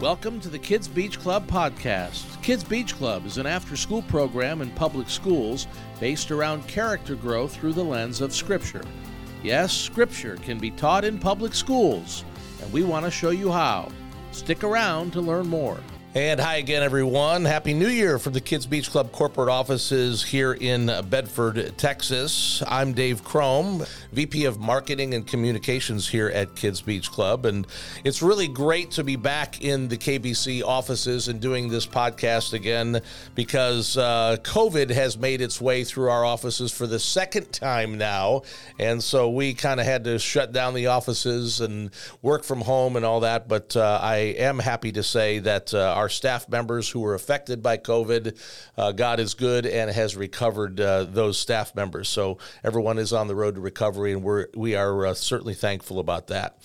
Welcome to the Kids Beach Club podcast. Kids Beach Club is an after school program in public schools based around character growth through the lens of Scripture. Yes, Scripture can be taught in public schools, and we want to show you how. Stick around to learn more. And hi again, everyone. Happy New Year from the Kids Beach Club corporate offices here in Bedford, Texas. I'm Dave Crome, VP of Marketing and Communications here at Kids Beach Club. And it's really great to be back in the KBC offices and doing this podcast again because uh, COVID has made its way through our offices for the second time now. And so we kind of had to shut down the offices and work from home and all that. But uh, I am happy to say that. Uh, our staff members who were affected by COVID. Uh, God is good and has recovered uh, those staff members. So everyone is on the road to recovery, and we're we are uh, certainly thankful about that.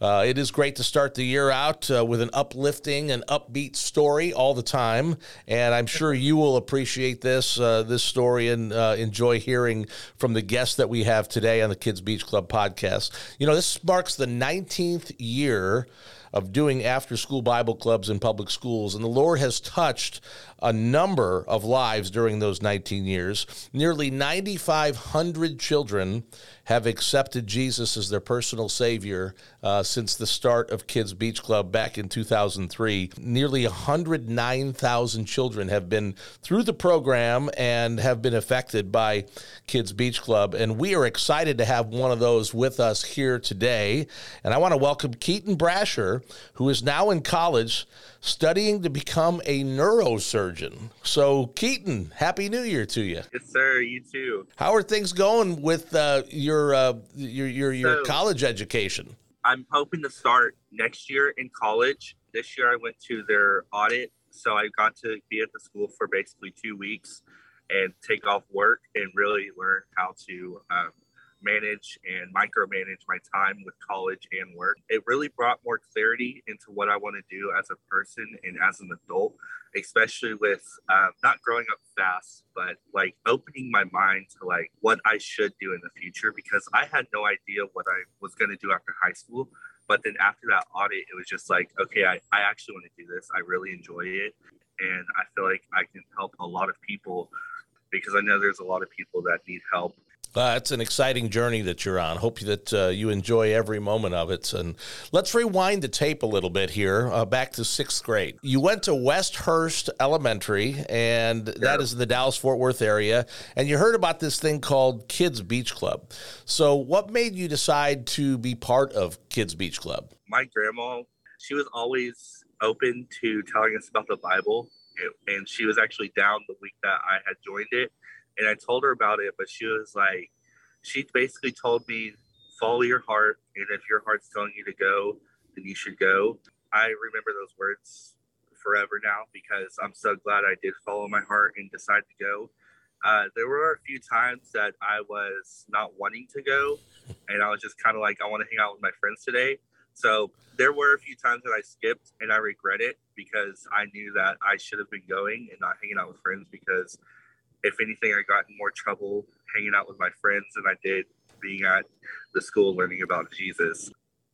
Uh, it is great to start the year out uh, with an uplifting and upbeat story all the time, and I'm sure you will appreciate this uh, this story and enjoy hearing from the guests that we have today on the Kids Beach Club podcast. You know, this marks the 19th year of doing after school Bible clubs in public schools. And the Lord has touched a number of lives during those 19 years. Nearly 9,500 children have accepted Jesus as their personal Savior uh, since the start of Kids Beach Club back in 2003. Nearly 109,000 children have been through the program and have been affected by Kids Beach Club. And we are excited to have one of those with us here today. And I want to welcome Keaton Brasher, who is now in college studying to become a neurosurgeon. So, Keaton, Happy New Year to you. Yes, sir. You too. How are things going with uh, your, uh, your your your so, college education? I'm hoping to start next year in college. This year, I went to their audit, so I got to be at the school for basically two weeks and take off work and really learn how to um, manage and micromanage my time with college and work. It really brought more clarity into what I want to do as a person and as an adult, especially with uh, not growing up fast, but like opening my mind to like what I should do in the future because I had no idea what I was going to do after high school. But then after that audit, it was just like, okay, I, I actually want to do this. I really enjoy it. And I feel like I can help a lot of people because I know there's a lot of people that need help uh, it's an exciting journey that you're on. Hope that uh, you enjoy every moment of it. And let's rewind the tape a little bit here, uh, back to sixth grade. You went to Westhurst Elementary, and that is in the Dallas Fort Worth area. And you heard about this thing called Kids Beach Club. So, what made you decide to be part of Kids Beach Club? My grandma, she was always open to telling us about the Bible, and she was actually down the week that I had joined it and I told her about it, but she was like, she basically told me, follow your heart, and if your heart's telling you to go, then you should go. I remember those words forever now because I'm so glad I did follow my heart and decide to go. Uh, there were a few times that I was not wanting to go, and I was just kind of like, I want to hang out with my friends today. So there were a few times that I skipped, and I regret it because I knew that I should have been going and not hanging out with friends because if anything, I got in more trouble hanging out with my friends than I did being at the school learning about Jesus.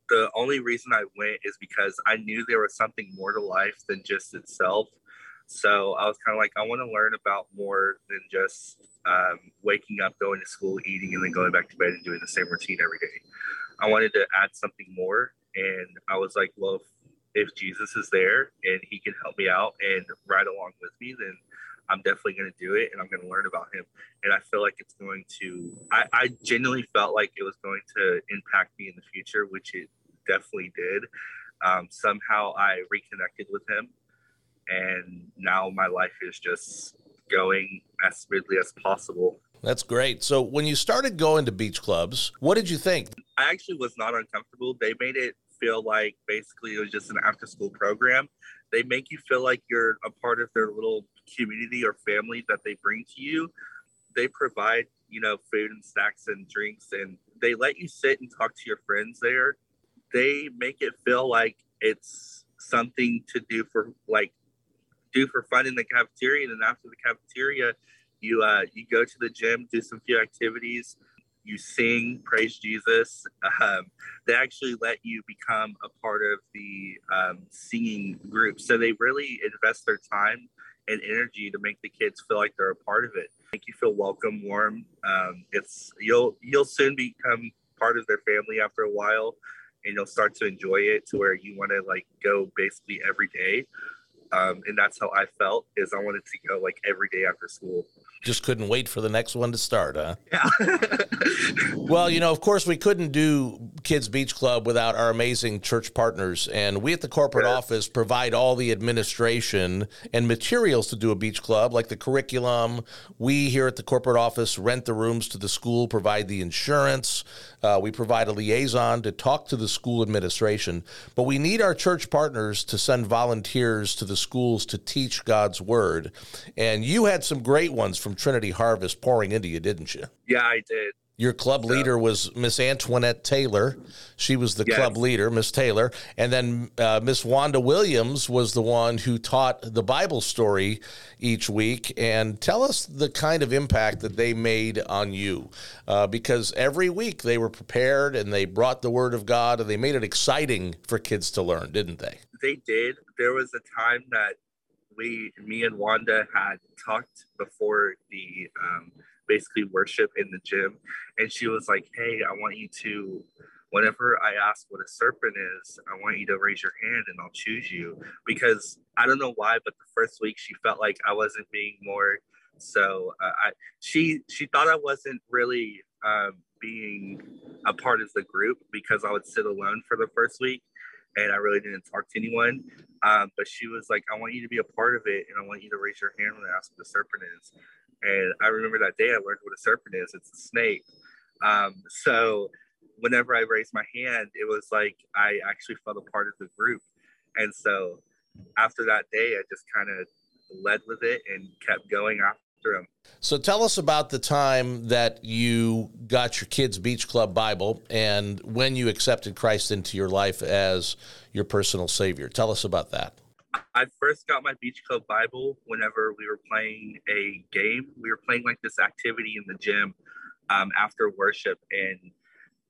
The only reason I went is because I knew there was something more to life than just itself. So I was kind of like, I want to learn about more than just um, waking up, going to school, eating, and then going back to bed and doing the same routine every day. I wanted to add something more. And I was like, well, if, if Jesus is there and he can help me out and ride along with me, then I'm definitely going to do it and I'm going to learn about him. And I feel like it's going to, I, I genuinely felt like it was going to impact me in the future, which it definitely did. Um, somehow I reconnected with him and now my life is just going as smoothly as possible. That's great. So when you started going to beach clubs, what did you think? I actually was not uncomfortable. They made it feel like basically it was just an after school program. They make you feel like you're a part of their little community or family that they bring to you. They provide, you know, food and snacks and drinks, and they let you sit and talk to your friends there. They make it feel like it's something to do for like do for fun in the cafeteria, and then after the cafeteria, you uh, you go to the gym, do some few activities. you sing praise jesus um, they actually let you become a part of the um, singing group so they really invest their time and energy to make the kids feel like they're a part of it. Make you feel welcome warm. Um, it's you'll you'll soon become part of their family after a while and you'll start to enjoy it to where you want to like go basically every day um, and that's how i felt is i wanted to go like every day after school just couldn't wait for the next one to start, huh? Yeah. well, you know, of course, we couldn't do Kids Beach Club without our amazing church partners. And we at the corporate yes. office provide all the administration and materials to do a beach club, like the curriculum. We here at the corporate office rent the rooms to the school, provide the insurance. Uh, we provide a liaison to talk to the school administration. But we need our church partners to send volunteers to the schools to teach God's word. And you had some great ones from Trinity Harvest pouring into you, didn't you? Yeah, I did. Your club leader was Miss Antoinette Taylor. She was the yes. club leader, Miss Taylor. And then uh, Miss Wanda Williams was the one who taught the Bible story each week. And tell us the kind of impact that they made on you. Uh, because every week they were prepared and they brought the Word of God and they made it exciting for kids to learn, didn't they? They did. There was a time that we, me and Wanda had talked before the um, basically worship in the gym, and she was like, "Hey, I want you to." Whenever I ask what a serpent is, I want you to raise your hand and I'll choose you. Because I don't know why, but the first week she felt like I wasn't being more so uh, I, she she thought I wasn't really um, being a part of the group because I would sit alone for the first week and I really didn't talk to anyone. Um, but she was like, I want you to be a part of it, and I want you to raise your hand when I ask what a serpent is. And I remember that day I learned what a serpent is. It's a snake. Um, so whenever I raised my hand, it was like I actually felt a part of the group. And so after that day, I just kind of led with it and kept going after him. So tell us about the time that you got your kids' beach club Bible and when you accepted Christ into your life as your personal savior. Tell us about that. I first got my beach club Bible whenever we were playing a game. We were playing like this activity in the gym um, after worship, and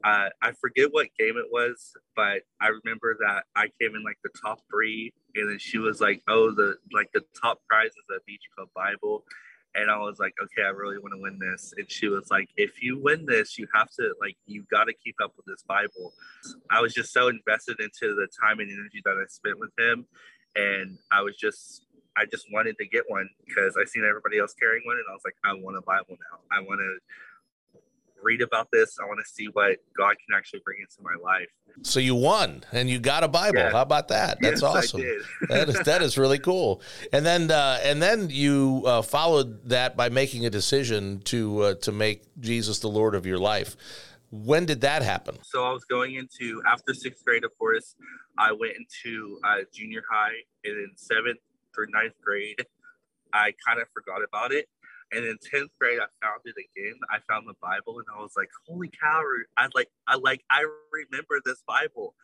uh, I forget what game it was, but I remember that I came in like the top three, and then she was like, "Oh, the like the top prize is a beach club Bible," and I was like, okay, I really want to win this. And she was like, if you win this, you have to like, you got to keep up with this Bible. I was just so invested into the time and energy that I spent with him, and I was just, I just wanted to get one because I seen everybody else carrying one, and I was like, I want a Bible now. I want to read about this. I want to see what God can actually bring into my life. So you won and you got a Bible. Yeah. How about that? That's yes, awesome. that is that is really cool. And then uh, and then you uh, followed that by making a decision to uh, to make Jesus the Lord of your life. When did that happen? So I was going into after sixth grade, of course. I went into uh, junior high, and in seventh through ninth grade, I kind of forgot about it and in 10th grade, I found it again. I found the Bible and I was like, holy cow, I like, I like, I remember this Bible.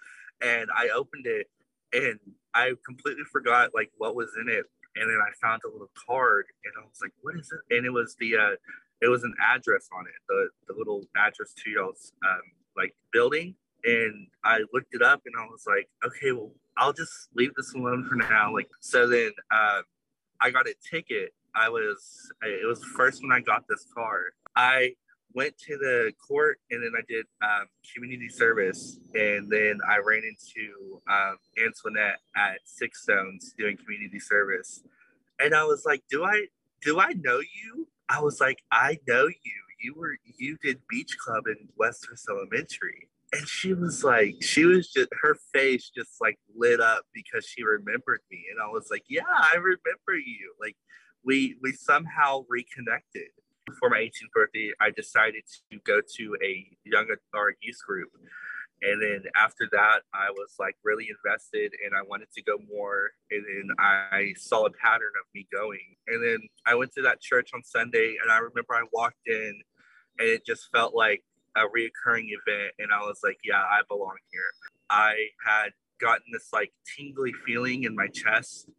And I opened it and I completely forgot like what was in it. And then I found a little card and I was like, what is it? And it was the, uh, it was an address on it, the, the little address to y'all's um, like building. And I looked it up and I was like, okay, well, I'll just leave this alone for now. Like, so then um, I got a ticket I was, it was the first when I got this card. I went to the court and then I did um, community service. And then I ran into um, Antoinette at Six Stones doing community service. And I was like, do I, do I know you? I was like, I know you. You were, you did beach club in Westhurst Elementary. And she was like, she was just, her face just like lit up because she remembered me. And I was like, yeah, I remember you. Like, we we somehow reconnected. For my 18th birthday, I decided to go to a young or youth group. And then after that, I was like really invested and I wanted to go more. And then I saw a pattern of me going. And then I went to that church on Sunday and I remember I walked in and it just felt like a reoccurring event. And I was like, yeah, I belong here. I had gotten this like tingly feeling in my chest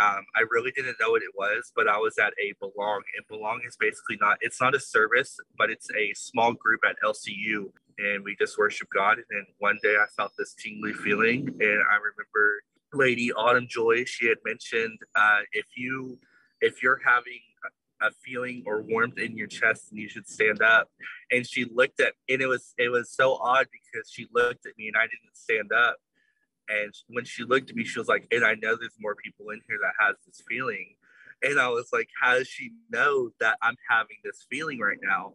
Um, I really didn't know what it was, but I was at a Belong. And Belong is basically not, it's not a service, but it's a small group at LCU. And we just worship God. And then one day I felt this tingly feeling. And I remember Lady Autumn Joy, she had mentioned uh, if you, if you're having a feeling or warmth in your chest and you should stand up and she looked at and it was it was so odd because she looked at me and i didn't stand up and when she looked at me, she was like, and I know there's more people in here that has this feeling. And I was like, how does she know that I'm having this feeling right now?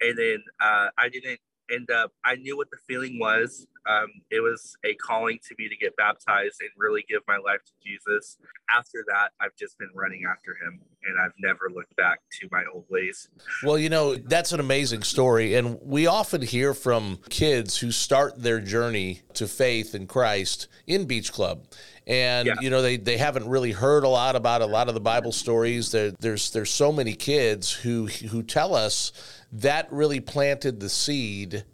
And then uh, I didn't end up, I knew what the feeling was. Um, it was a calling to me to get baptized and really give my life to Jesus. After that, I've just been running after him and I've never looked back to my old ways. Well, you know, that's an amazing story. And we often hear from kids who start their journey to faith in Christ in Beach Club. And yeah. you know they, they haven't really heard a lot about a lot of the Bible stories. There, there's there's so many kids who who tell us that really planted the seed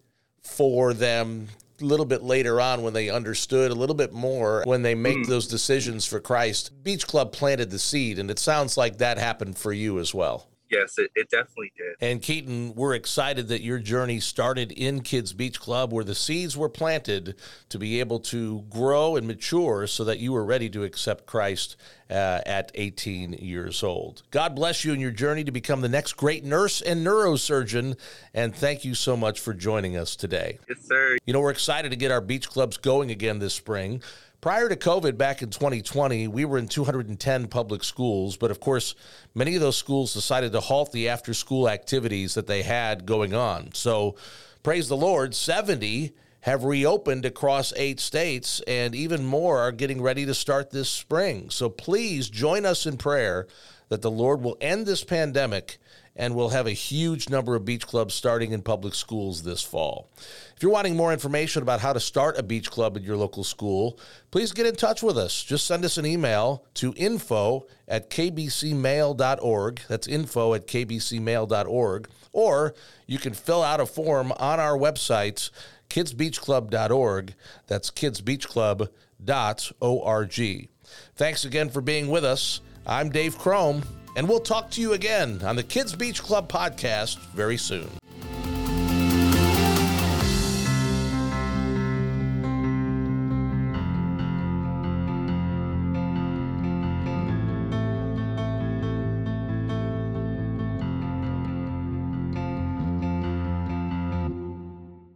for them a little bit later on when they understood a little bit more when they make mm. those decisions for Christ. Beach Club planted the seed, and it sounds like that happened for you as well. Yes, it, it definitely did. And Keaton, we're excited that your journey started in Kids Beach Club, where the seeds were planted to be able to grow and mature so that you were ready to accept Christ uh, at 18 years old. God bless you in your journey to become the next great nurse and neurosurgeon. And thank you so much for joining us today. Yes, sir. You know, we're excited to get our beach clubs going again this spring. Prior to COVID back in 2020, we were in 210 public schools, but of course, many of those schools decided to halt the after school activities that they had going on. So, praise the Lord, 70 have reopened across eight states, and even more are getting ready to start this spring. So, please join us in prayer that the Lord will end this pandemic and we'll have a huge number of beach clubs starting in public schools this fall. If you're wanting more information about how to start a beach club at your local school, please get in touch with us. Just send us an email to info at kbcmail.org. That's info at kbcmail.org. Or you can fill out a form on our website, kidsbeachclub.org. That's kidsbeachclub.org. Thanks again for being with us. I'm Dave Crome and we'll talk to you again on the Kids Beach Club podcast very soon.